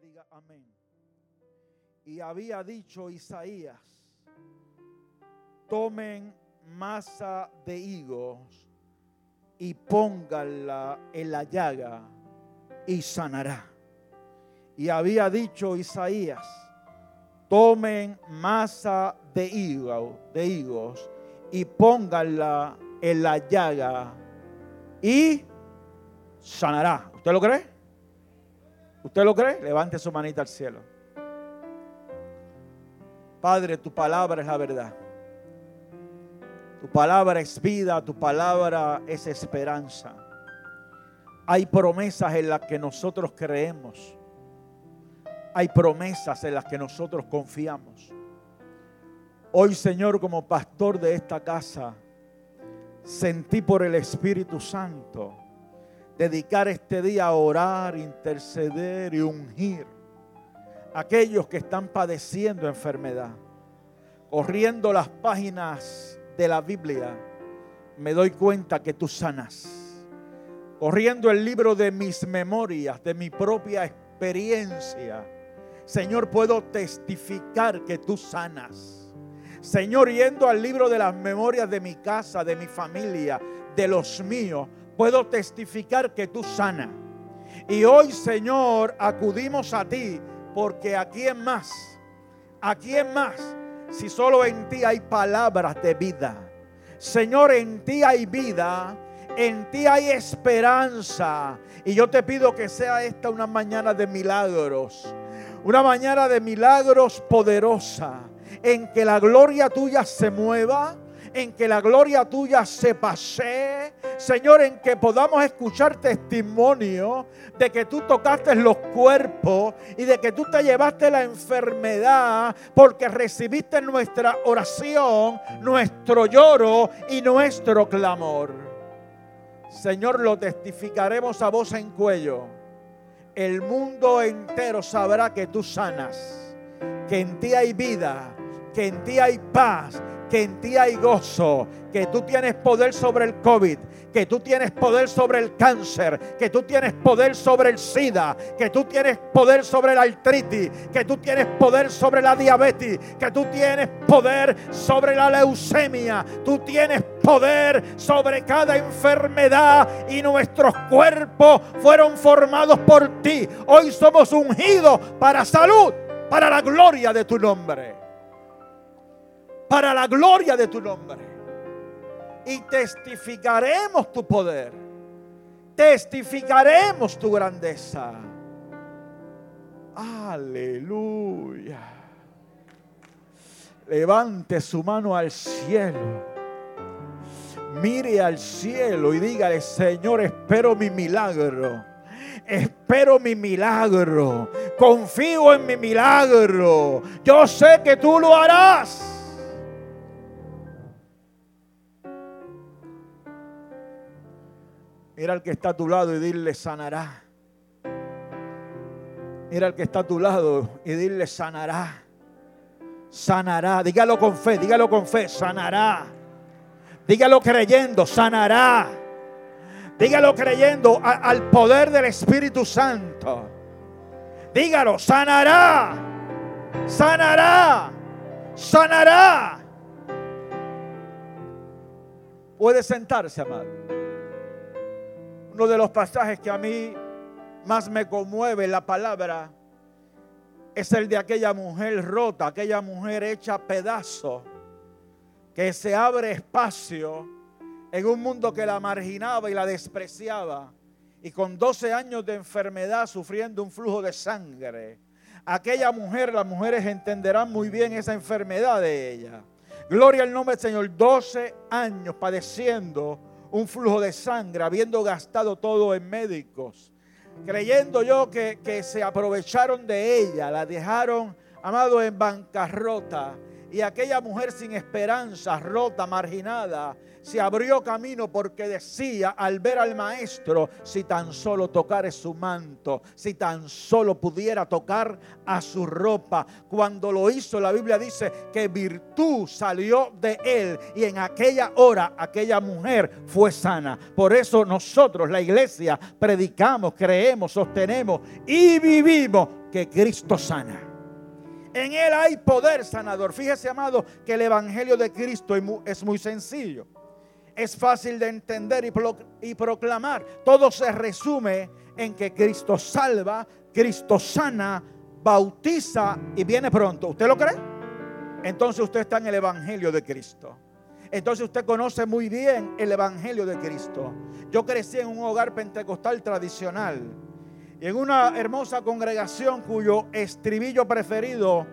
diga amén. Y había dicho Isaías, tomen masa de higos y pónganla en la llaga y sanará. Y había dicho Isaías, tomen masa de higos, de higos y pónganla en la llaga y sanará. ¿Usted lo cree? ¿Usted lo cree? Levante su manita al cielo. Padre, tu palabra es la verdad. Tu palabra es vida, tu palabra es esperanza. Hay promesas en las que nosotros creemos. Hay promesas en las que nosotros confiamos. Hoy, Señor, como pastor de esta casa, sentí por el Espíritu Santo dedicar este día a orar, interceder y ungir a aquellos que están padeciendo enfermedad. Corriendo las páginas de la Biblia, me doy cuenta que tú sanas. Corriendo el libro de mis memorias, de mi propia experiencia, Señor, puedo testificar que tú sanas. Señor, yendo al libro de las memorias de mi casa, de mi familia, de los míos, puedo testificar que tú sanas. Y hoy, Señor, acudimos a ti porque aquí es más, aquí es más, si solo en ti hay palabras de vida. Señor, en ti hay vida, en ti hay esperanza. Y yo te pido que sea esta una mañana de milagros, una mañana de milagros poderosa, en que la gloria tuya se mueva en que la gloria tuya se pase. Señor, en que podamos escuchar testimonio de que tú tocaste los cuerpos y de que tú te llevaste la enfermedad porque recibiste nuestra oración, nuestro lloro y nuestro clamor. Señor, lo testificaremos a voz en cuello. El mundo entero sabrá que tú sanas, que en ti hay vida, que en ti hay paz, en ti hay gozo, que tú tienes poder sobre el COVID, que tú tienes poder sobre el cáncer, que tú tienes poder sobre el SIDA, que tú tienes poder sobre la artritis, que tú tienes poder sobre la diabetes, que tú tienes poder sobre la leucemia, tú tienes poder sobre cada enfermedad y nuestros cuerpos fueron formados por ti. Hoy somos ungidos para salud, para la gloria de tu nombre para la gloria de tu nombre. Y testificaremos tu poder. Testificaremos tu grandeza. Aleluya. Levante su mano al cielo. Mire al cielo y dígale, Señor, espero mi milagro. Espero mi milagro. Confío en mi milagro. Yo sé que tú lo harás. Mira al que está a tu lado y dile sanará. Mira al que está a tu lado y dile sanará. Sanará. Dígalo con fe, dígalo con fe, sanará. Dígalo creyendo, sanará. Dígalo creyendo al poder del Espíritu Santo. Dígalo, sanará. Sanará. Sanará. Puede sentarse, amado. Uno de los pasajes que a mí más me conmueve la palabra es el de aquella mujer rota, aquella mujer hecha pedazo, que se abre espacio en un mundo que la marginaba y la despreciaba, y con 12 años de enfermedad sufriendo un flujo de sangre. Aquella mujer, las mujeres entenderán muy bien esa enfermedad de ella. Gloria al nombre del Señor, 12 años padeciendo un flujo de sangre, habiendo gastado todo en médicos, creyendo yo que, que se aprovecharon de ella, la dejaron, amado, en bancarrota. Y aquella mujer sin esperanza, rota, marginada, se abrió camino porque decía al ver al maestro, si tan solo tocare su manto, si tan solo pudiera tocar a su ropa. Cuando lo hizo, la Biblia dice que virtud salió de él y en aquella hora aquella mujer fue sana. Por eso nosotros, la iglesia, predicamos, creemos, sostenemos y vivimos que Cristo sana. En Él hay poder sanador. Fíjese, amado, que el Evangelio de Cristo es muy sencillo. Es fácil de entender y proclamar. Todo se resume en que Cristo salva, Cristo sana, bautiza y viene pronto. ¿Usted lo cree? Entonces usted está en el Evangelio de Cristo. Entonces usted conoce muy bien el Evangelio de Cristo. Yo crecí en un hogar pentecostal tradicional y en una hermosa congregación cuyo estribillo preferido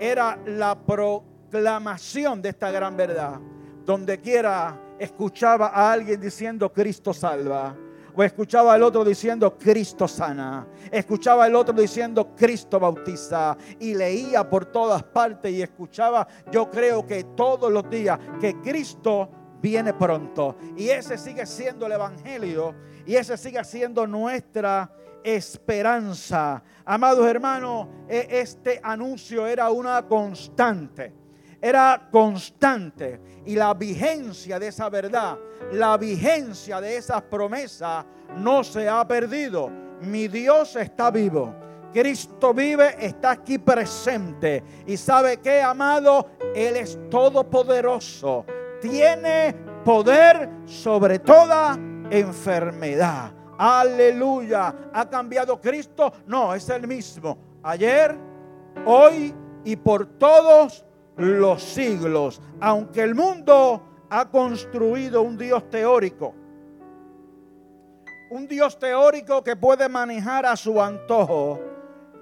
era la proclamación de esta gran verdad. Donde quiera escuchaba a alguien diciendo Cristo salva o escuchaba al otro diciendo Cristo sana. Escuchaba al otro diciendo Cristo bautiza. Y leía por todas partes y escuchaba, yo creo que todos los días, que Cristo viene pronto. Y ese sigue siendo el Evangelio. Y ese sigue siendo nuestra esperanza. Amados hermanos, e, este anuncio era una constante era constante y la vigencia de esa verdad, la vigencia de esas promesas no se ha perdido. Mi Dios está vivo. Cristo vive, está aquí presente. Y sabe que, amado, Él es todopoderoso. Tiene poder sobre toda enfermedad. Aleluya. ¿Ha cambiado Cristo? No, es el mismo. Ayer, hoy y por todos los siglos. Aunque el mundo ha construido un Dios teórico, un Dios teórico que puede manejar a su antojo,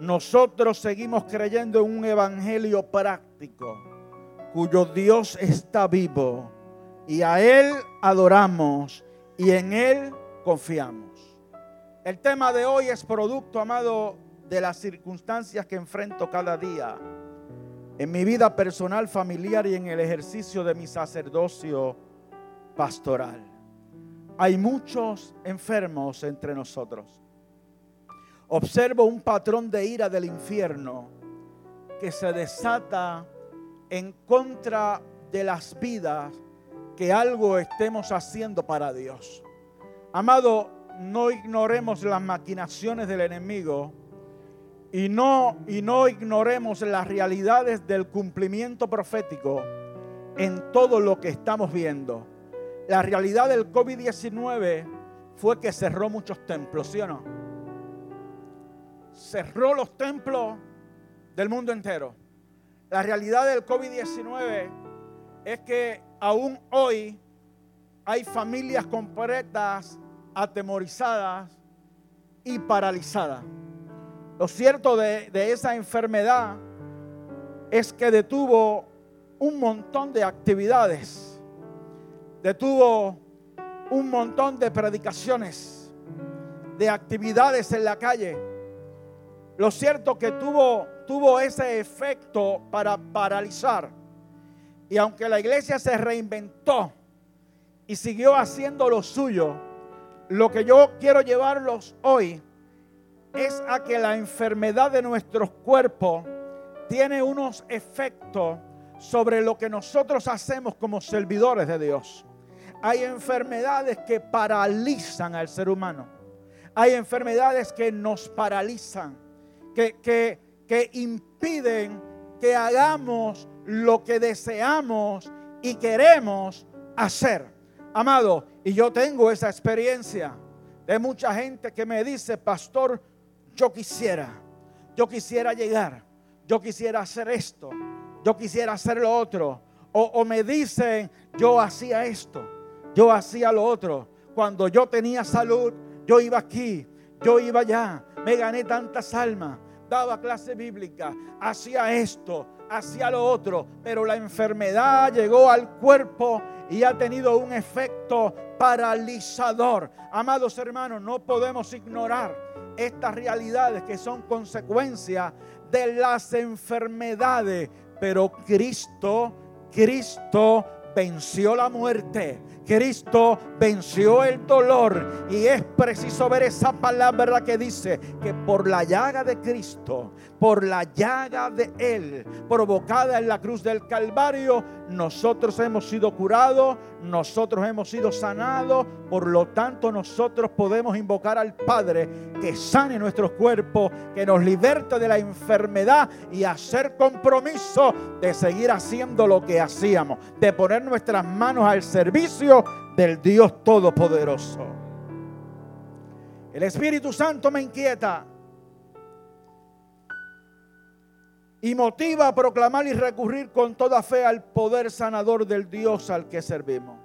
nosotros seguimos creyendo en un evangelio práctico, cuyo Dios está vivo y a Él adoramos y en Él confiamos. El tema de hoy es producto, amado, de las circunstancias que enfrento cada día en mi vida personal, familiar y en el ejercicio de mi sacerdocio pastoral. Hay muchos enfermos entre nosotros. Observo un patrón de ira del infierno que se desata en contra de las vidas que algo estemos haciendo para Dios. Amado, no ignoremos las maquinaciones del enemigo y no, y no ignoremos las realidades del cumplimiento profético en todo lo que estamos viendo. La realidad del COVID-19 fue que cerró muchos templos, ¿sí o no? Cerró los templos del mundo entero. La realidad del COVID-19 es que aún hoy hay familias completas atemorizadas y paralizadas. Lo cierto de, esa enfermedad es que detuvo un montón de actividades, detuvo un montón de predicaciones, de actividades en la calle. Lo cierto que tuvo, tuvo ese efecto para paralizar. Y aunque la iglesia se reinventó y siguió haciendo lo suyo, lo que yo quiero llevarlos hoy es a que la enfermedad de nuestros cuerpos tiene unos efectos sobre lo que nosotros hacemos como servidores de Dios. Hay enfermedades que paralizan al ser humano. Hay enfermedades que nos paralizan, que, que, que impiden que hagamos lo que deseamos y queremos hacer. Amado, y yo tengo esa experiencia de mucha gente que me dice, pastor, yo quisiera, yo quisiera llegar, yo quisiera hacer esto, yo quisiera hacer lo otro. O, me dicen, yo hacía esto, yo hacía lo otro. Cuando yo tenía salud, yo iba aquí, yo iba allá, me gané tantas almas, daba clase bíblica, hacía esto, hacía lo otro, pero la enfermedad llegó al cuerpo y ha tenido un efecto paralizador. Amados hermanos, no podemos ignorar estas realidades que son consecuencia de las enfermedades. Pero Cristo, Cristo venció la muerte. Cristo venció el dolor y es preciso ver esa palabra que dice que por la llaga de Cristo, por la llaga de Él, provocada en la cruz del Calvario, nosotros hemos sido curados, nosotros hemos sido sanados, por lo tanto nosotros podemos invocar al Padre que sane nuestros cuerpos, que nos liberte de la enfermedad y hacer compromiso de seguir haciendo lo que hacíamos, de poner nuestras manos al servicio del Dios Todopoderoso. El Espíritu Santo me inquieta y motiva a proclamar y recurrir con toda fe al poder sanador del Dios al que servimos.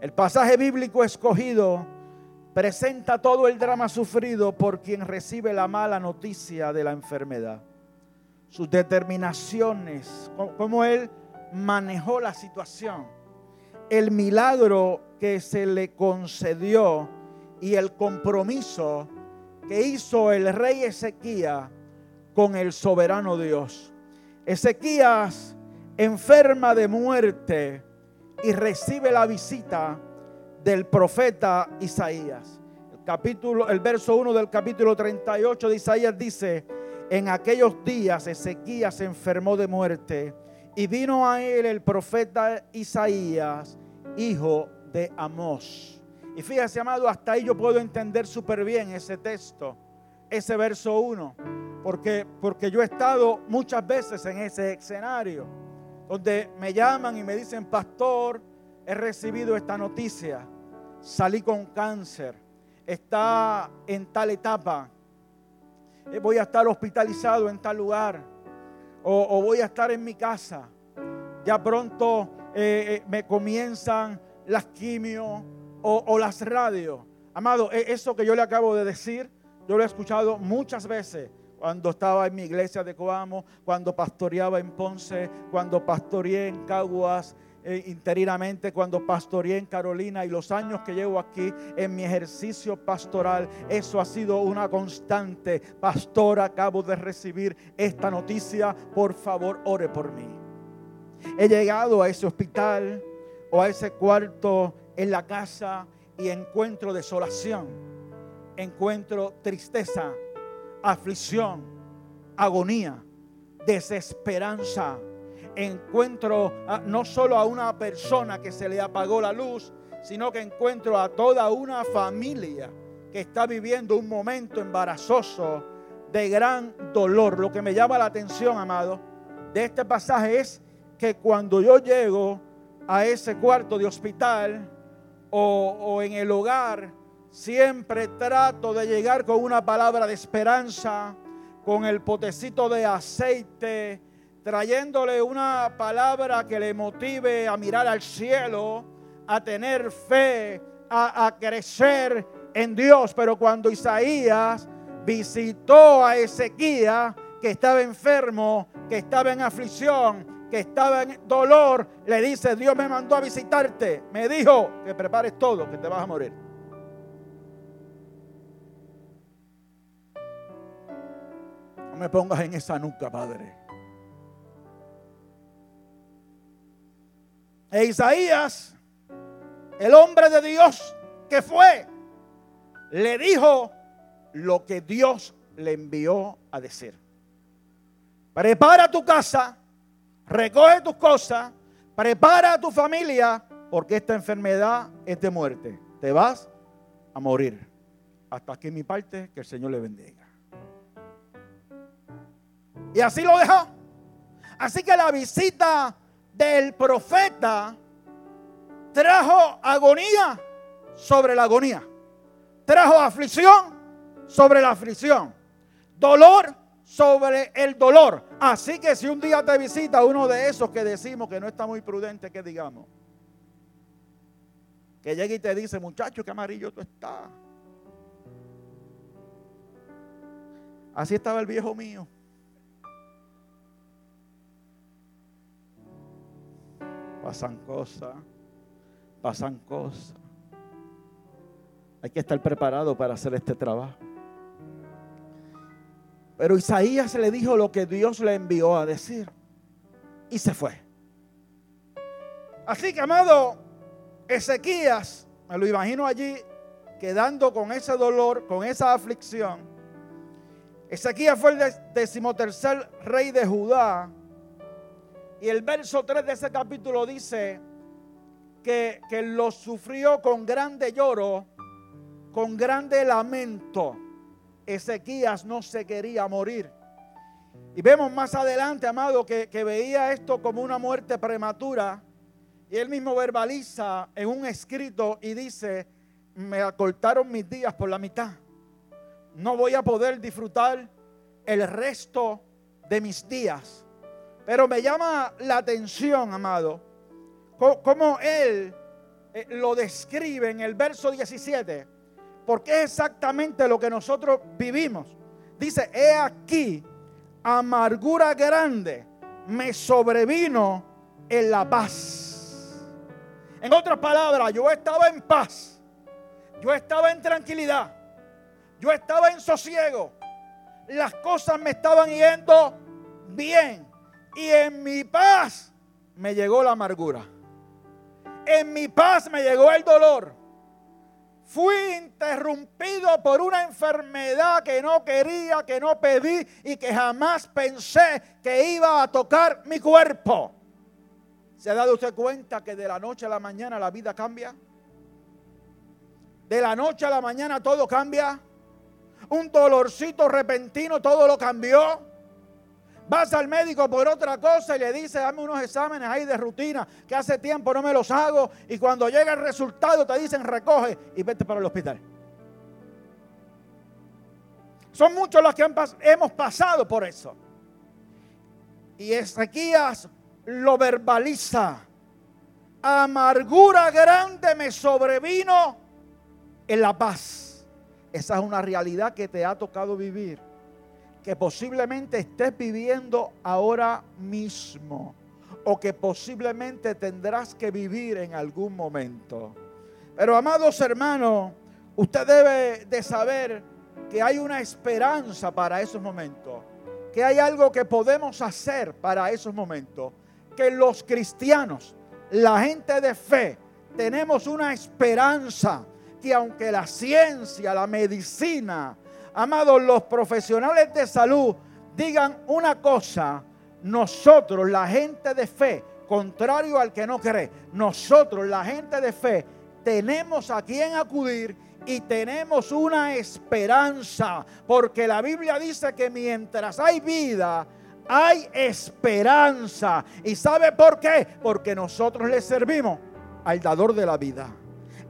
El pasaje bíblico escogido presenta todo el drama sufrido por quien recibe la mala noticia de la enfermedad. Sus determinaciones, cómo él manejó la situación, el milagro que se le concedió y el compromiso que hizo el rey Ezequías con el soberano Dios. Ezequías enferma de muerte y recibe la visita del profeta Isaías. El capítulo el verso 1 del capítulo 38 de Isaías dice, en aquellos días Ezequías se enfermó de muerte y vino a él el profeta Isaías, hijo de Amós. Y fíjese, amado, hasta ahí yo puedo entender súper bien ese texto, ese verso 1 porque, porque yo he estado muchas veces en ese escenario donde me llaman y me dicen, pastor, he recibido esta noticia, salí con cáncer, está en tal etapa, eh, voy a estar hospitalizado en tal lugar, o, voy a estar en mi casa, ya pronto eh, eh, me comienzan las quimios o, o las radios. Amado, e, eso que yo le acabo de decir, yo lo he escuchado muchas veces cuando estaba en mi iglesia de Coamo, cuando pastoreaba en Ponce, cuando pastoreé en Caguas, eh, interinamente cuando pastoreé en Carolina y los años que llevo aquí en mi ejercicio pastoral, eso ha sido una constante. Pastor, acabo de recibir esta noticia, por favor, ore por mí. He llegado a ese hospital o a ese cuarto en la casa y encuentro desolación, encuentro tristeza, aflicción, agonía, desesperanza. Encuentro no solo a una persona que se le apagó la luz, sino que encuentro a toda una familia que está viviendo un momento embarazoso de gran dolor. Lo que me llama la atención, amado, de este pasaje es que cuando yo llego a ese cuarto de hospital o, o en el hogar, Siempre trato de llegar con una palabra de esperanza, con el potecito de aceite, trayéndole una palabra que le motive a mirar al cielo, a tener fe, a, crecer en Dios. Pero cuando Isaías visitó a Ezequiel, que estaba enfermo, que estaba en aflicción, que estaba en dolor, le dice, Dios me mandó a visitarte. Me dijo que prepares todo, que te vas a morir. Me pongas en esa nuca, Padre. E Isaías, el hombre de Dios que fue, le dijo lo que Dios le envió a decir. Prepara tu casa, recoge tus cosas, prepara tu familia, porque esta enfermedad es de muerte. Te vas a morir. Hasta aquí mi parte, que el Señor le bendiga. Y así lo dejó. Así que la visita del profeta trajo agonía sobre la agonía. Trajo aflicción sobre la aflicción. Dolor sobre el dolor. Así que si un día te visita uno de esos que decimos que no está muy prudente, que digamos, que llegue y te dice, muchacho, qué amarillo tú estás. Así estaba el viejo mío. Pasan cosas, pasan cosas. Hay que estar preparado para hacer este trabajo. Pero Isaías le dijo lo que Dios le envió a decir y se fue. Así que, amado, Ezequías, me lo imagino allí, quedando con ese dolor, con esa aflicción. Ezequías fue el decimotercer rey de Judá. Y el verso 3 de ese capítulo dice que, que lo sufrió con grande lloro, con grande lamento. Ezequías no se quería morir. Y vemos más adelante, amado, que, que veía esto como una muerte prematura. Y él mismo verbaliza en un escrito y dice, me acortaron mis días por la mitad. No voy a poder disfrutar el resto de mis días. Pero me llama la atención, amado, cómo él eh, lo describe en el verso 17, porque es exactamente lo que nosotros vivimos. Dice, he aquí, amargura grande me sobrevino en la paz. En otras palabras, yo estaba en paz, yo estaba en tranquilidad, yo estaba en sosiego, las cosas me estaban yendo bien y en mi paz me llegó la amargura. En mi paz me llegó el dolor. Fui interrumpido por una enfermedad que no quería, que no pedí y que jamás pensé que iba a tocar mi cuerpo. ¿Se ha dado usted cuenta que de la noche a la mañana la vida cambia? De la noche a la mañana todo cambia. Un dolorcito repentino todo lo cambió. Vas al médico por otra cosa y le dices, dame unos exámenes ahí de rutina que hace tiempo no me los hago. Y cuando llega el resultado te dicen, recoge y vete para el hospital. Son muchos los que hemos pasado por eso. Y Ezequías lo verbaliza. Amargura grande me sobrevino en la paz. Esa es una realidad que te ha tocado vivir que posiblemente estés viviendo ahora mismo o que posiblemente tendrás que vivir en algún momento. Pero amados hermanos, usted debe de saber que hay una esperanza para esos momentos, que hay algo que podemos hacer para esos momentos, que los cristianos, la gente de fe, tenemos una esperanza que aunque la ciencia, la medicina, amados, los profesionales de salud digan una cosa, nosotros, la gente de fe, contrario al que no cree, nosotros, la gente de fe, tenemos a quien acudir y tenemos una esperanza, porque la Biblia dice que mientras hay vida, hay esperanza. ¿Y sabe por qué? Porque nosotros le servimos al dador de la vida,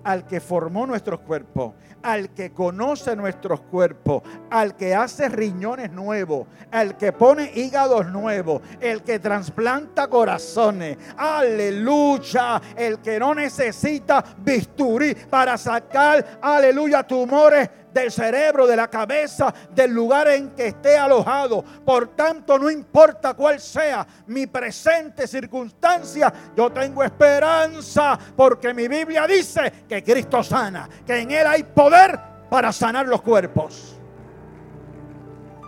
al que formó nuestros cuerpos al que conoce nuestros cuerpos, al que hace riñones nuevos, al que pone hígados nuevos, el que trasplanta corazones. Aleluya, el que no necesita bisturí para sacar, aleluya, tumores del cerebro, de la cabeza, del lugar en que esté alojado. Por tanto, no importa cuál sea mi presente circunstancia, yo tengo esperanza porque mi Biblia dice que Cristo sana, que en Él hay poder para sanar los cuerpos.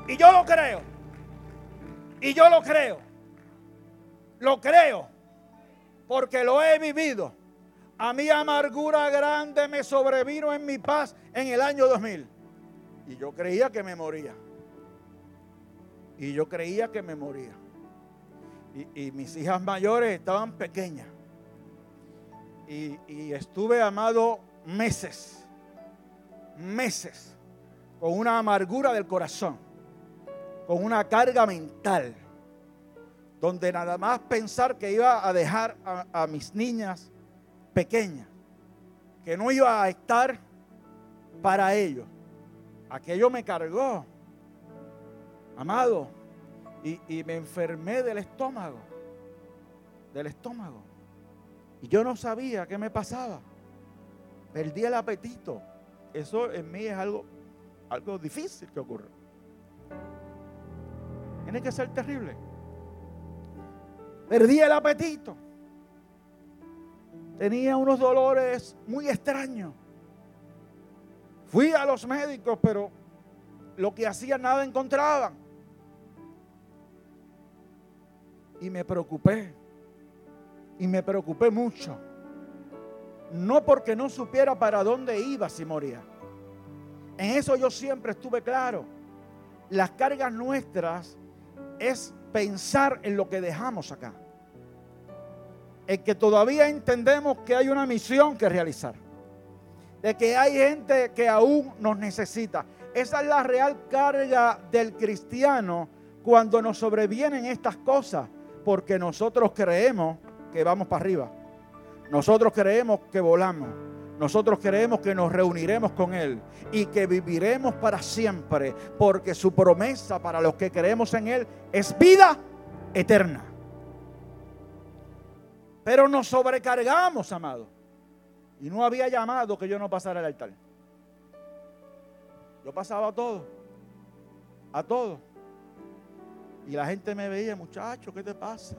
Y yo lo creo. Y yo lo creo. Lo creo porque lo he vivido. A mi amargura grande me sobrevino en mi paz en el año 2000. Y yo creía que me moría. Y yo creía que me moría. Y, mis hijas mayores estaban pequeñas. Y, y estuve amado meses, meses, con una amargura del corazón, con una carga mental, donde nada más pensar que iba a dejar a mis niñas pequeña, que no iba a estar para ellos. Aquello me cargó, amado, y, y me enfermé del estómago, del estómago. Y yo no sabía qué me pasaba. Perdí el apetito. Eso en mí es algo, algo difícil que ocurre. Tiene que ser terrible. Perdí el apetito tenía unos dolores muy extraños. Fui a los médicos, pero lo que hacían nada encontraban. Y me preocupé. Y me preocupé mucho. no porque no supiera para dónde iba si moría. En eso yo siempre estuve claro. Las cargas nuestras es pensar en lo que dejamos acá. En que todavía entendemos que hay una misión que realizar. De que hay gente que aún nos necesita. Esa es la real carga del cristiano cuando nos sobrevienen estas cosas. Porque nosotros creemos que vamos para arriba. Nosotros creemos que volamos. Nosotros creemos que nos reuniremos con Él y que viviremos para siempre, porque su promesa para los que creemos en Él es vida eterna. Pero nos sobrecargamos, amado. Y no había llamado que yo no pasara al altar. Yo pasaba a todo. A todo. Y la gente me veía, muchacho, ¿qué te pasa?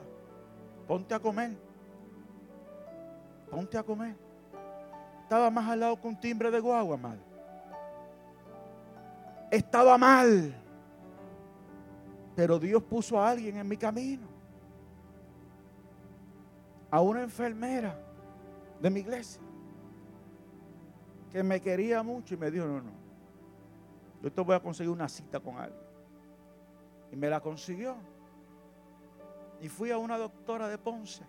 Ponte a comer. Ponte a comer. Estaba más al lado con timbre de guagua, mal. Estaba mal. Pero Dios puso a alguien en mi camino. A una enfermera de mi iglesia. Que me quería mucho y me dijo, no, no. Yo te voy a conseguir una cita con alguien. Y me la consiguió. Y fui a una doctora de Ponce.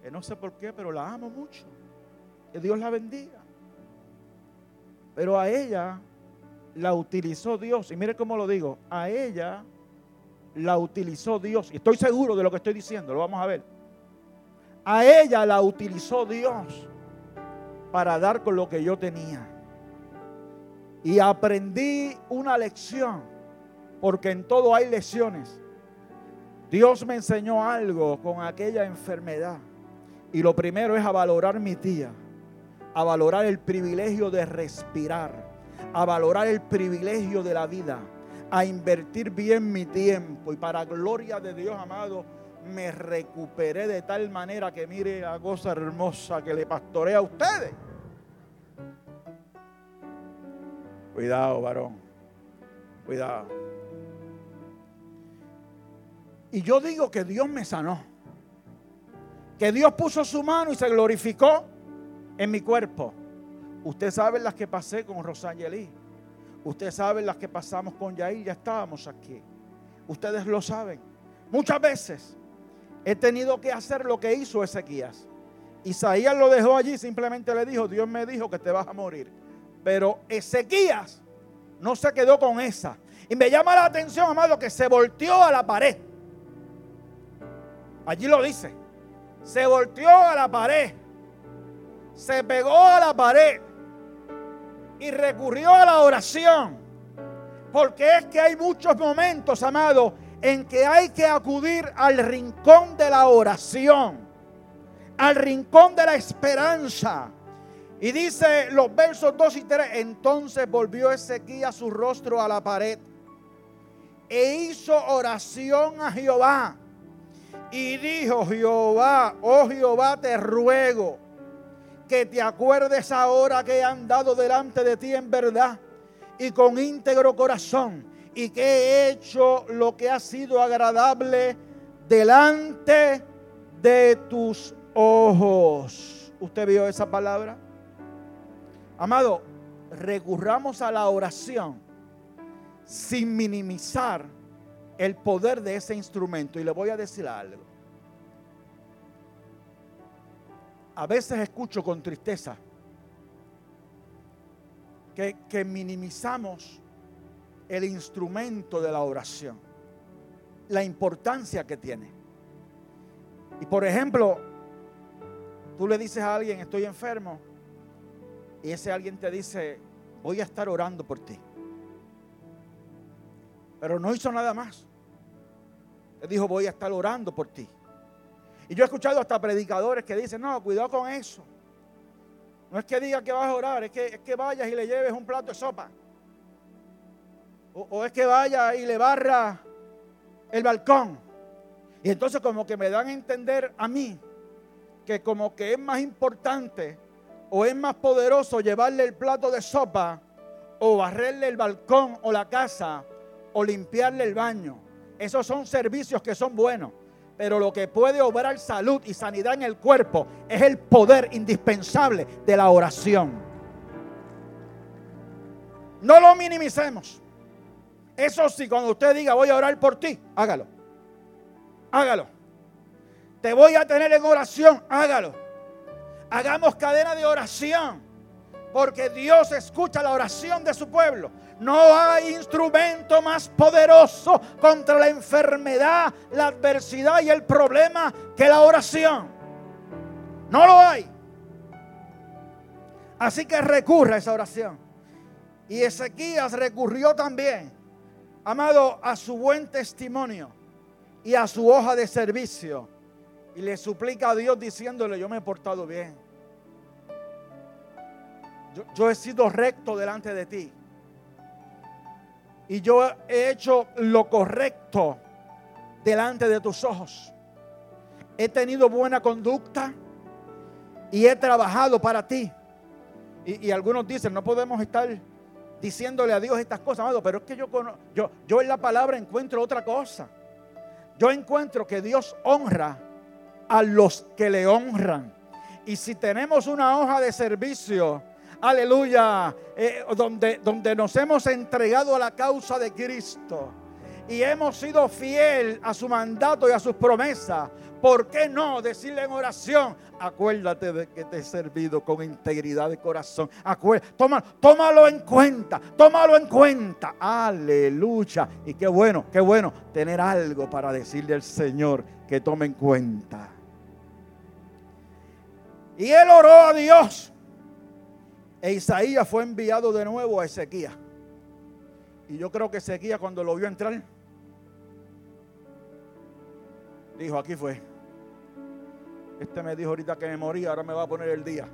Que no sé por qué, pero la amo mucho. Que Dios la bendiga. Pero a ella la utilizó Dios. Y mire cómo lo digo. A ella la utilizó Dios. Y estoy seguro de lo que estoy diciendo. Lo vamos a ver. A ella la utilizó Dios para dar con lo que yo tenía. Y aprendí una lección. Porque en todo hay lecciones. Dios me enseñó algo con aquella enfermedad. Y lo primero es a valorar mi tía, a valorar el privilegio de respirar, a valorar el privilegio de la vida, a invertir bien mi tiempo. Y para gloria de Dios, amado, me recuperé de tal manera que mire la cosa hermosa que le pastoré a ustedes. Cuidado, varón. Cuidado. Y yo digo que Dios me sanó que Dios puso su mano y se glorificó en mi cuerpo. Usted sabe las que pasé con Rosangelí. Usted sabe las que pasamos con Yair. Ya estábamos aquí. Ustedes lo saben. Muchas veces he tenido que hacer lo que hizo Ezequías. Isaías lo dejó allí, simplemente le dijo, Dios me dijo que te vas a morir. Pero Ezequías no se quedó con esa. Y me llama la atención, amado, que se volteó a la pared. Allí lo dice se volteó a la pared, se pegó a la pared y recurrió a la oración. Porque es que hay muchos momentos, amados, en que hay que acudir al rincón de la oración, al rincón de la esperanza. Y dice los versos 2 y 3, entonces volvió Ezequiel su rostro a la pared e hizo oración a Jehová y dijo Jehová, oh Jehová, te ruego que te acuerdes ahora que he andado delante de ti en verdad y con íntegro corazón y que he hecho lo que ha sido agradable delante de tus ojos. ¿Usted vio esa palabra? Amado, recurramos a la oración sin minimizar el poder de ese instrumento. Y le voy a decir algo. A veces escucho con tristeza que, que minimizamos el instrumento de la oración, la importancia que tiene. Y por ejemplo, tú le dices a alguien, estoy enfermo, y ese alguien te dice, voy a estar orando por ti. Pero no hizo nada más. Él dijo, voy a estar orando por ti. Y yo he escuchado hasta predicadores que dicen, no, cuidado con eso. No es que diga que vas a orar, es que, es que vayas y le lleves un plato de sopa. O, es que vaya y le barra el balcón. Y entonces como que me dan a entender a mí que como que es más importante o es más poderoso llevarle el plato de sopa o barrerle el balcón o la casa o limpiarle el baño. Esos son servicios que son buenos. Pero lo que puede obrar salud y sanidad en el cuerpo es el poder indispensable de la oración. No lo minimicemos. Eso sí, cuando usted diga voy a orar por ti, hágalo. Hágalo. Te voy a tener en oración, hágalo. Hagamos cadena de oración. Porque Dios escucha la oración de su pueblo. No hay instrumento más poderoso contra la enfermedad, la adversidad y el problema que la oración. No lo hay. Así que recurra a esa oración. Y Ezequías recurrió también, amado, a su buen testimonio y a su hoja de servicio. Y le suplica a Dios diciéndole, yo me he portado bien yo, he sido recto delante de ti. Y yo he hecho lo correcto delante de tus ojos. He tenido buena conducta y he trabajado para ti. Y, algunos dicen, no podemos estar diciéndole a Dios estas cosas, amado, pero es que yo, yo, yo en la palabra encuentro otra cosa. Yo encuentro que Dios honra a los que le honran. Y si tenemos una hoja de servicio aleluya, eh, donde, donde nos hemos entregado a la causa de Cristo y hemos sido fiel a su mandato y a sus promesas, ¿por qué no decirle en oración? Acuérdate de que te he servido con integridad de corazón. Toma, tómalo en cuenta, tómalo en cuenta. Aleluya. Y qué bueno, qué bueno tener algo para decirle al Señor que tome en cuenta. Y él oró a Dios e Isaías fue enviado de nuevo a Ezequías. Y yo creo que Ezequías cuando lo vio entrar, dijo, aquí fue. Este me dijo ahorita que me moría, ahora me va a poner el día.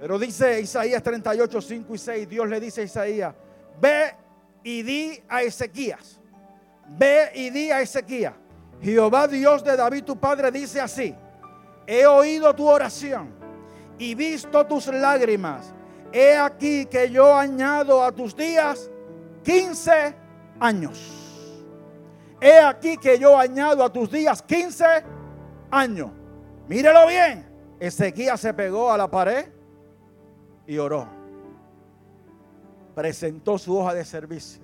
Pero dice Isaías 38, 5 y 6, Dios le dice a Isaías, ve y di a Ezequías, ve y di a Ezequías, Jehová Dios de David tu padre dice así, he oído tu oración y visto tus lágrimas. He aquí que yo añado a tus días 15 años. He aquí que yo añado a tus días 15 años. Mírelo bien. Ezequiel se pegó a la pared y oró. Presentó su hoja de servicio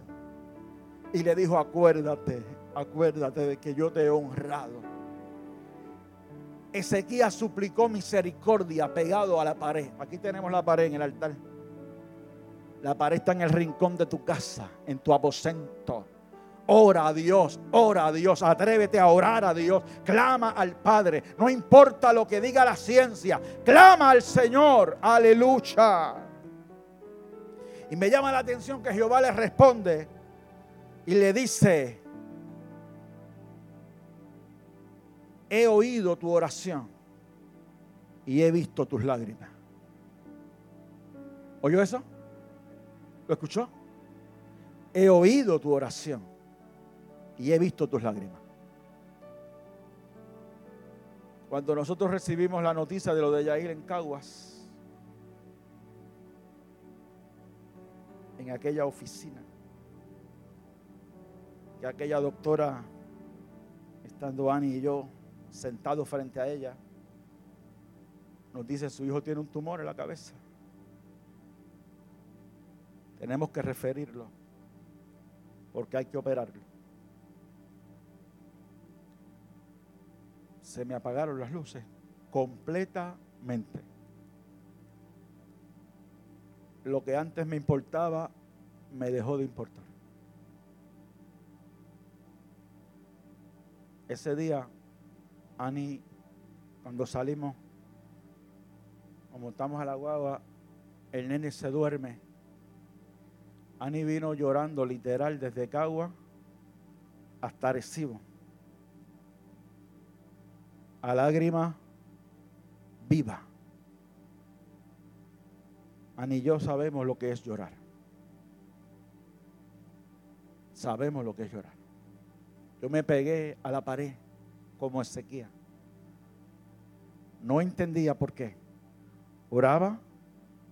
y le dijo, acuérdate, acuérdate de que yo te he honrado Ezequías suplicó misericordia pegado a la pared. Aquí tenemos la pared en el altar. La pared está en el rincón de tu casa, en tu aposento. Ora a Dios, ora a Dios, atrévete a orar a Dios, clama al Padre, no importa lo que diga la ciencia, clama al Señor, aleluya. Y me llama la atención que Jehová le responde y le dice, he oído tu oración y he visto tus lágrimas. ¿Oyó eso? ¿Lo escuchó? He oído tu oración y he visto tus lágrimas. Cuando nosotros recibimos la noticia de lo de Yair en Caguas, en aquella oficina, que aquella doctora, estando Ani y yo, sentado frente a ella, nos dice, su hijo tiene un tumor en la cabeza. Tenemos que referirlo porque hay que operarlo. Se me apagaron las luces completamente. Lo que antes me importaba me dejó de importar. Ese día Ani, cuando salimos, como estamos a la guagua, el nene se duerme. Ani vino llorando literal desde Cagua hasta Recibo. A lágrima viva. Ani y yo sabemos lo que es llorar. Sabemos lo que es llorar. Yo me pegué a la pared como Ezequiel. No entendía por qué. Oraba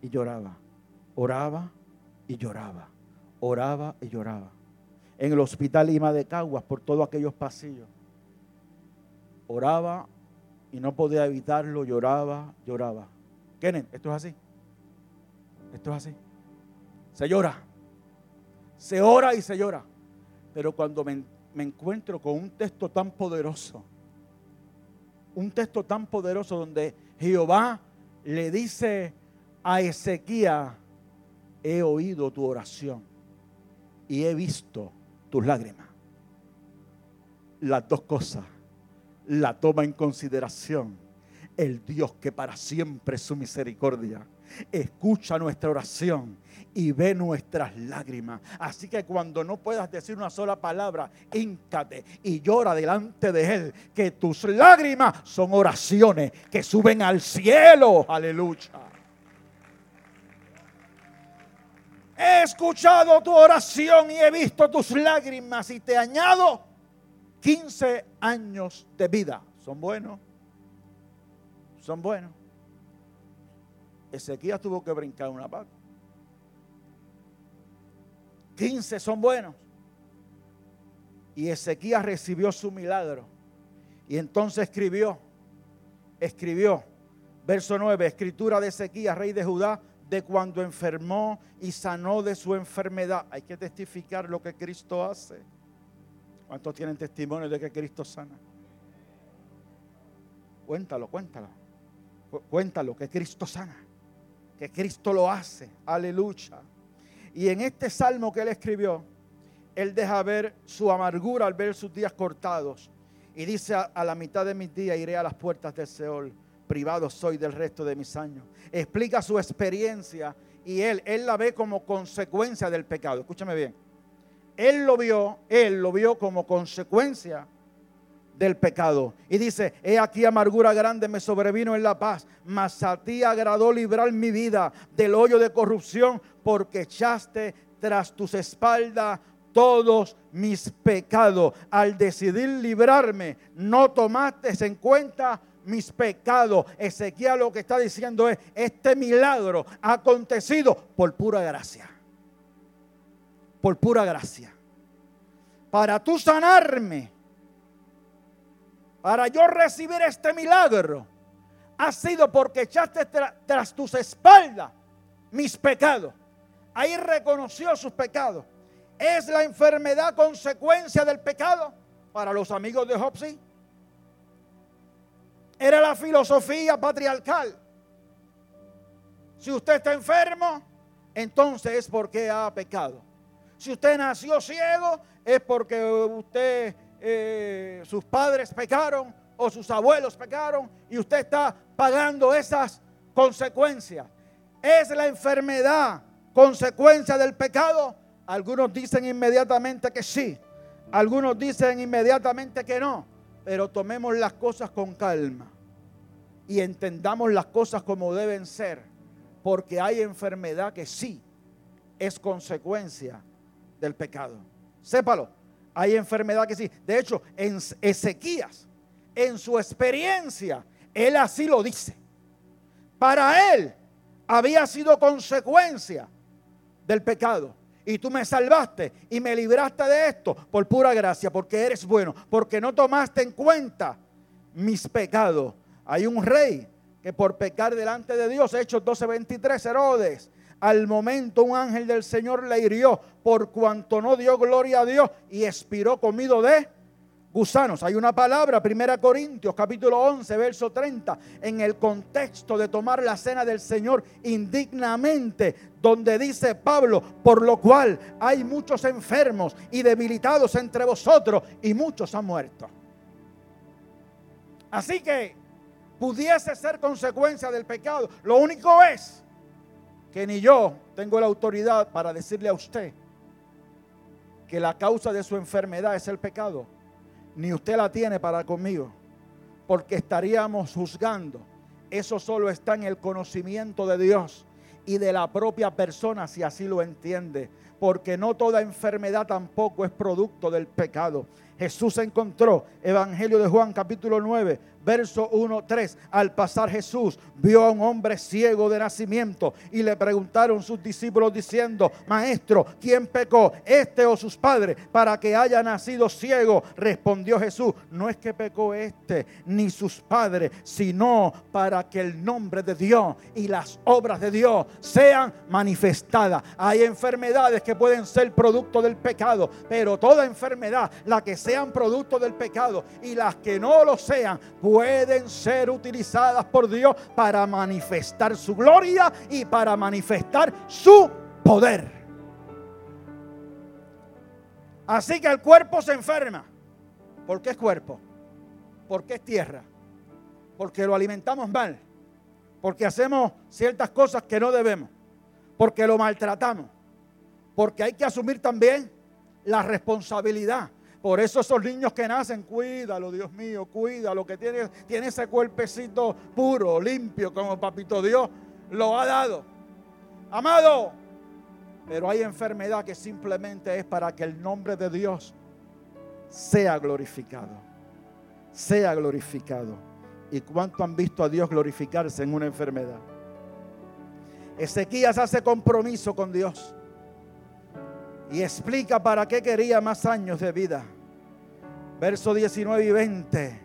y lloraba. Oraba y lloraba. Oraba y lloraba. en el hospital Lima de Caguas por todos aquellos pasillos. Oraba y no podía evitarlo, lloraba, lloraba. Kenneth, esto es así. Esto es así. Se llora. Se ora y se llora. Pero cuando me, me encuentro con un texto tan poderoso, un texto tan poderoso donde Jehová le dice a Ezequiel, he oído tu oración y he visto tus lágrimas. Las dos cosas la toma en consideración el Dios que para siempre es su misericordia. Escucha nuestra oración y ve nuestras lágrimas. Así que cuando no puedas decir una sola palabra, híncate y llora delante de Él, que tus lágrimas son oraciones que suben al cielo. Aleluya. He escuchado tu oración y he visto tus lágrimas y te añado 15 años de vida. ¿Son buenos? Son buenos. Ezequiel tuvo que brincar una vaca. 15 son buenos. Y Ezequiel recibió su milagro. Y entonces escribió, escribió, verso 9, escritura de Ezequiel, rey de Judá, de cuando enfermó y sanó de su enfermedad. Hay que testificar lo que Cristo hace. ¿Cuántos tienen testimonio de que Cristo sana? Cuéntalo, cuéntalo. Cuéntalo, que Cristo sana. Que Cristo lo hace. Aleluya. Y en este salmo que él escribió, él deja ver su amargura al ver sus días cortados. Y dice, a, la mitad de mis días iré a las puertas del Seol. Privado soy del resto de mis años. Explica su experiencia y él, él la ve como consecuencia del pecado. Escúchame bien. Él lo vio, él lo vio como consecuencia del pecado. Y dice, he aquí amargura grande me sobrevino en la paz, mas a ti agradó librar mi vida del hoyo de corrupción, porque echaste tras tus espaldas todos mis pecados. Al decidir librarme, no tomaste en cuenta mis pecados. Ezequiel lo que está diciendo es, este milagro ha acontecido por pura gracia. Por pura gracia. Para tú sanarme, para yo recibir este milagro, ha sido porque echaste tras tus espaldas mis pecados. Ahí reconoció sus pecados. ¿Es la enfermedad consecuencia del pecado? Para los amigos de Job, sí. Era la filosofía patriarcal. Si usted está enfermo, entonces es porque ha pecado. Si usted nació ciego, es porque usted eh, sus padres pecaron o sus abuelos pecaron y usted está pagando esas consecuencias. ¿Es la enfermedad consecuencia del pecado? Algunos dicen inmediatamente que sí, algunos dicen inmediatamente que no, pero tomemos las cosas con calma y entendamos las cosas como deben ser, porque hay enfermedad que sí es consecuencia del pecado. Sépalo. Hay enfermedad que sí. De hecho, en Ezequías, en su experiencia, él así lo dice. Para él había sido consecuencia del pecado. Y tú me salvaste y me libraste de esto por pura gracia, porque eres bueno, porque no tomaste en cuenta mis pecados. Hay un rey que por pecar delante de Dios, Hechos 12:23, Herodes, al momento un ángel del Señor le hirió por cuanto no dio gloria a Dios y expiró comido de gusanos. Hay una palabra, 1 Corintios capítulo 11, verso 30, en el contexto de tomar la cena del Señor indignamente, donde dice Pablo, por lo cual hay muchos enfermos y debilitados entre vosotros y muchos han muerto. Así que pudiese ser consecuencia del pecado. Lo único es que ni yo tengo la autoridad para decirle a usted que la causa de su enfermedad es el pecado, ni usted la tiene para conmigo, porque estaríamos juzgando. Eso solo está en el conocimiento de Dios y de la propia persona si así lo entiende, porque no toda enfermedad tampoco es producto del pecado. Jesús encontró, Evangelio de Juan capítulo 9, verso 1, 3. Al pasar Jesús vio a un hombre ciego de nacimiento y le preguntaron sus discípulos diciendo, Maestro, ¿quién pecó, este o sus padres, para que haya nacido ciego? Respondió Jesús, no es que pecó este ni sus padres, sino para que el nombre de Dios y las obras de Dios sean manifestadas. Hay enfermedades que pueden ser producto del pecado, pero toda enfermedad, la que sean producto del pecado y las que no lo sean, pueden ser utilizadas por Dios para manifestar su gloria y para manifestar su poder. Así que el cuerpo se enferma. ¿Por qué es cuerpo? Porque es tierra. Porque lo alimentamos mal. Porque hacemos ciertas cosas que no debemos. Porque lo maltratamos. Porque hay que asumir también la responsabilidad por eso esos niños que nacen, cuídalo, Dios mío, cuídalo, que tiene, tiene ese cuerpecito puro, limpio, como papito Dios lo ha dado. Amado, pero hay enfermedad que simplemente es para que el nombre de Dios sea glorificado. Sea glorificado. ¿Y cuánto han visto a Dios glorificarse en una enfermedad? Ezequías hace compromiso con Dios y explica para qué quería más años de vida. Verso 19 y 20.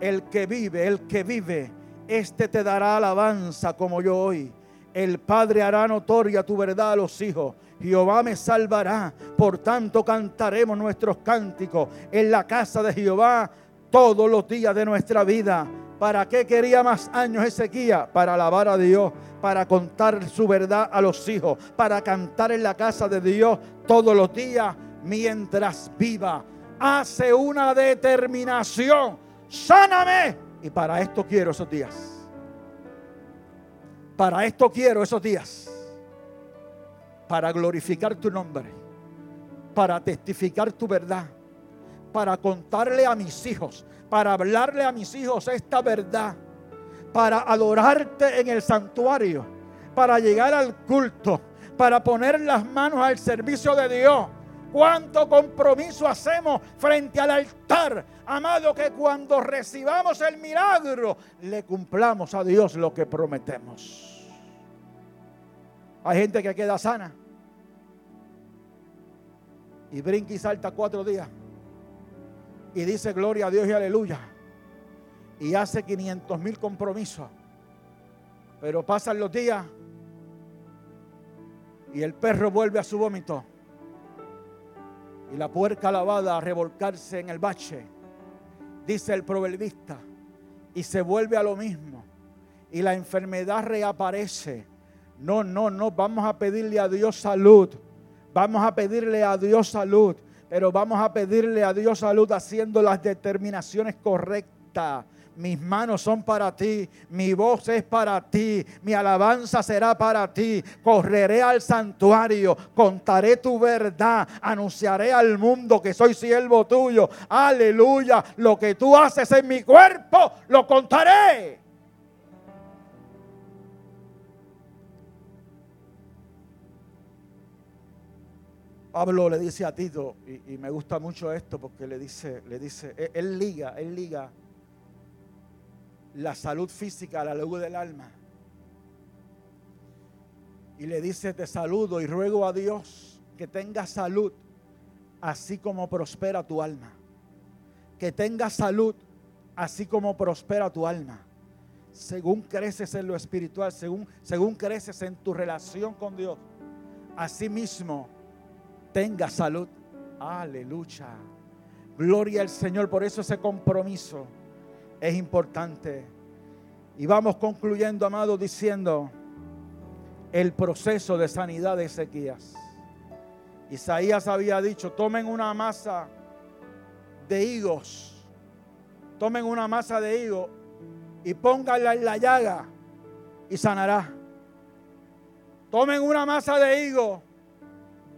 El que vive, el que vive, este te dará alabanza como yo hoy. El Padre hará notoria tu verdad a los hijos. Jehová me salvará. Por tanto cantaremos nuestros cánticos en la casa de Jehová todos los días de nuestra vida. ¿Para qué quería más años Ezequiel? Para alabar a Dios, para contar su verdad a los hijos, para cantar en la casa de Dios todos los días mientras viva hace una determinación. Sáname. Y para esto quiero esos días. Para esto quiero esos días. Para glorificar tu nombre. Para testificar tu verdad. Para contarle a mis hijos. Para hablarle a mis hijos esta verdad. Para adorarte en el santuario. Para llegar al culto. Para poner las manos al servicio de Dios cuánto compromiso hacemos frente al altar. Amado, que cuando recibamos el milagro, le cumplamos a Dios lo que prometemos. Hay gente que queda sana y brinca y salta cuatro días y dice gloria a Dios y aleluya y hace 500 mil compromisos. Pero pasan los días y el perro vuelve a su vómito y la puerca lavada a revolcarse en el bache, dice el proverbista, y se vuelve a lo mismo, y la enfermedad reaparece. No, no, no, vamos a pedirle a Dios salud, vamos a pedirle a Dios salud, pero vamos a pedirle a Dios salud haciendo las determinaciones correctas mis manos son para ti, mi voz es para ti, mi alabanza será para ti. Correré al santuario, contaré tu verdad, anunciaré al mundo que soy siervo tuyo. Aleluya, lo que tú haces en mi cuerpo, lo contaré. Pablo le dice a Tito, y, me gusta mucho esto porque le dice, le dice, él liga, él liga la salud física, la luz del alma. Y le dice, te saludo y ruego a Dios que tenga salud, así como prospera tu alma. Que tenga salud, así como prospera tu alma. Según creces en lo espiritual, según, según creces en tu relación con Dios, así mismo tenga salud. Aleluya. Gloria al Señor. Por eso ese compromiso es importante. Y vamos concluyendo, amado, diciendo el proceso de sanidad de Ezequías. Isaías había dicho, tomen una masa de higos, tomen una masa de higos y pónganla en la llaga y sanará. Tomen una masa de higos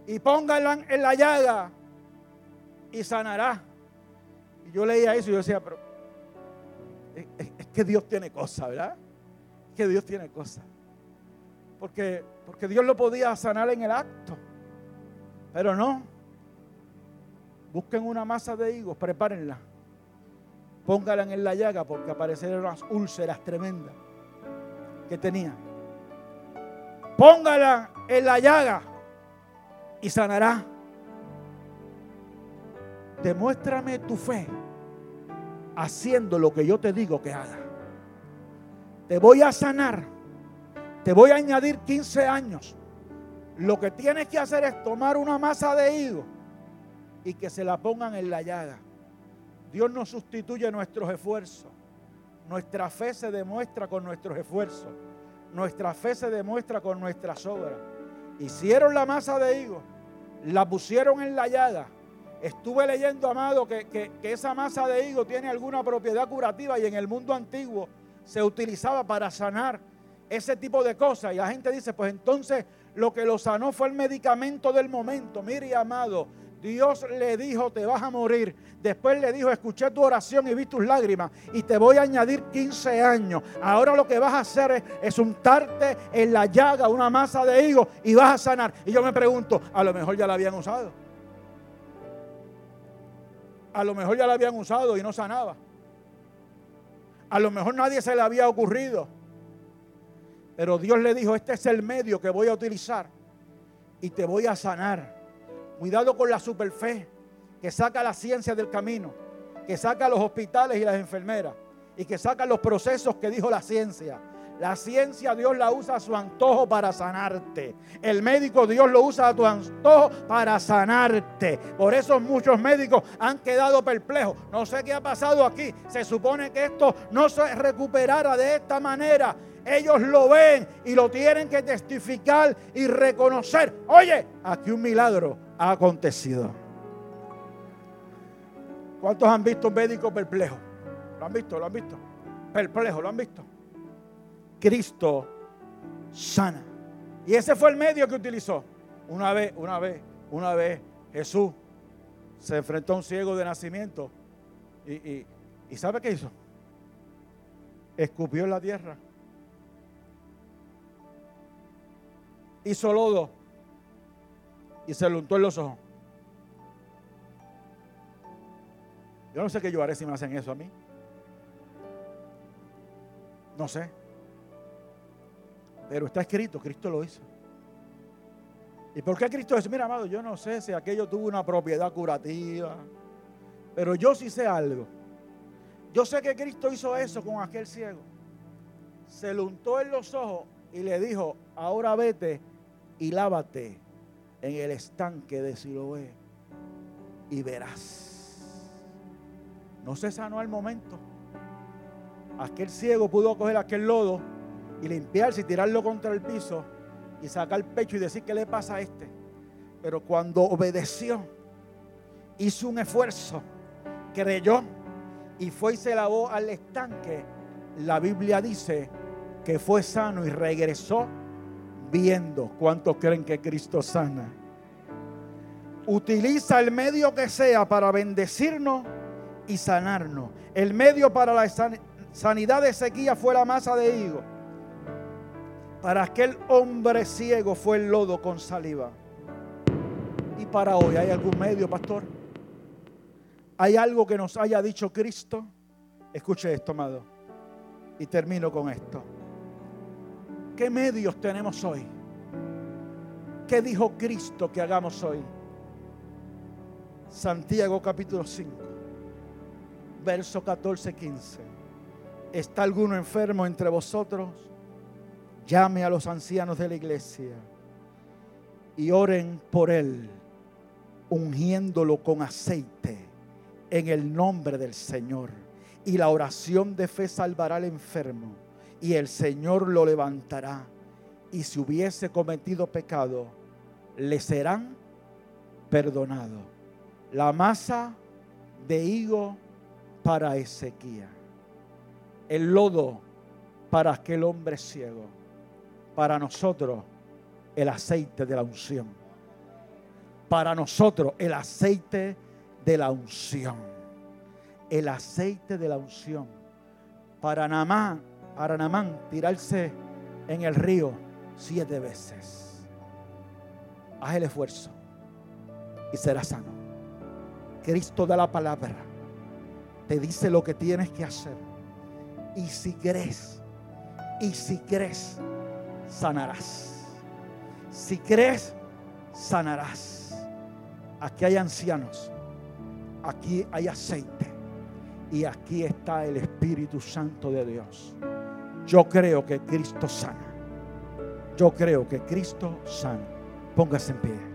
y pónganla en la llaga y sanará. Y yo leía eso y yo decía, pero es, que Dios tiene cosas, ¿verdad? Es que Dios tiene cosas. Porque, porque Dios lo podía sanar en el acto. Pero no. busquen una masa de higos, prepárenla. Póngala en la llaga porque aparecerán unas úlceras tremendas que tenía. Póngala en la llaga y sanará. Demuéstrame tu fe haciendo lo que yo te digo que haga. Te voy a sanar. Te voy a añadir 15 años. Lo que tienes que hacer es tomar una masa de higo y que se la pongan en la llaga. Dios no sustituye nuestros esfuerzos. Nuestra fe se demuestra con nuestros esfuerzos. Nuestra fe se demuestra con nuestras obras. Hicieron la masa de higo, la pusieron en la llaga. Estuve leyendo, amado, que, que, esa masa de higo tiene alguna propiedad curativa y en el mundo antiguo se utilizaba para sanar ese tipo de cosas. Y la gente dice, pues entonces lo que lo sanó fue el medicamento del momento. Mire, amado, Dios le dijo, te vas a morir. Después le dijo, escuché tu oración y vi tus lágrimas y te voy a añadir 15 años. Ahora lo que vas a hacer es, untarte en la llaga una masa de higo y vas a sanar. Y yo me pregunto, a lo mejor ya la habían usado. A lo mejor ya la habían usado y no sanaba. A lo mejor nadie se le había ocurrido. Pero Dios le dijo, este es el medio que voy a utilizar y te voy a sanar. Cuidado con la superfe que saca la ciencia del camino, que saca los hospitales y las enfermeras y que saca los procesos que dijo la ciencia. La ciencia Dios la usa a su antojo para sanarte. El médico Dios lo usa a tu antojo para sanarte. Por eso muchos médicos han quedado perplejos. No sé qué ha pasado aquí. Se supone que esto no se recuperara de esta manera. Ellos lo ven y lo tienen que testificar y reconocer. Oye, aquí un milagro ha acontecido. ¿Cuántos han visto un médico perplejo? ¿Lo han visto? ¿Lo han visto? Perplejo, ¿lo han visto? Cristo sana. Y ese fue el medio que utilizó. Una vez, una vez, una vez Jesús se enfrentó a un ciego de nacimiento. Y, y, y ¿sabe qué hizo? Escupió en la tierra. Hizo lodo y se lo untó en los ojos. Yo no sé qué yo haré si me hacen eso a mí. No sé. Pero está escrito, Cristo lo hizo. ¿Y por qué Cristo dice, mira, amado, yo no sé si aquello tuvo una propiedad curativa, pero yo sí sé algo. Yo sé que Cristo hizo eso con aquel ciego. Se lo untó en los ojos y le dijo, ahora vete y lávate en el estanque de Siloé y verás. No se sanó al momento. Aquel ciego pudo coger aquel lodo y limpiarse y tirarlo contra el piso y sacar el pecho y decir qué le pasa a este. Pero cuando obedeció, hizo un esfuerzo, creyó y fue y se lavó al estanque, la Biblia dice que fue sano y regresó viendo. ¿Cuántos creen que Cristo sana? Utiliza el medio que sea para bendecirnos y sanarnos. El medio para la sanidad de sequía fue la masa de higo. Para aquel hombre ciego fue el lodo con saliva. Y para hoy, ¿hay algún medio, pastor? ¿Hay algo que nos haya dicho Cristo? Escuche esto, amado. Y termino con esto. ¿Qué medios tenemos hoy? ¿Qué dijo Cristo que hagamos hoy? Santiago capítulo 5, verso 14, 15. ¿Está alguno enfermo entre vosotros? Llame a los ancianos de la iglesia y oren por él, ungiéndolo con aceite en el nombre del Señor. Y la oración de fe salvará al enfermo y el Señor lo levantará. Y si hubiese cometido pecado, le serán perdonados. La masa de higo para Ezequiel. El lodo para aquel hombre ciego. Para nosotros el aceite de la unción. Para nosotros el aceite de la unción. El aceite de la unción. Para Namán Aranamán tirarse en el río siete veces. Haz el esfuerzo y serás sano. Cristo da la palabra. Te dice lo que tienes que hacer. Y si crees, y si crees, sanarás. Si crees, sanarás. Aquí hay ancianos. Aquí hay aceite. Y aquí está el Espíritu Santo de Dios. Yo creo que Cristo sana. Yo creo que Cristo sana. Póngase en pie.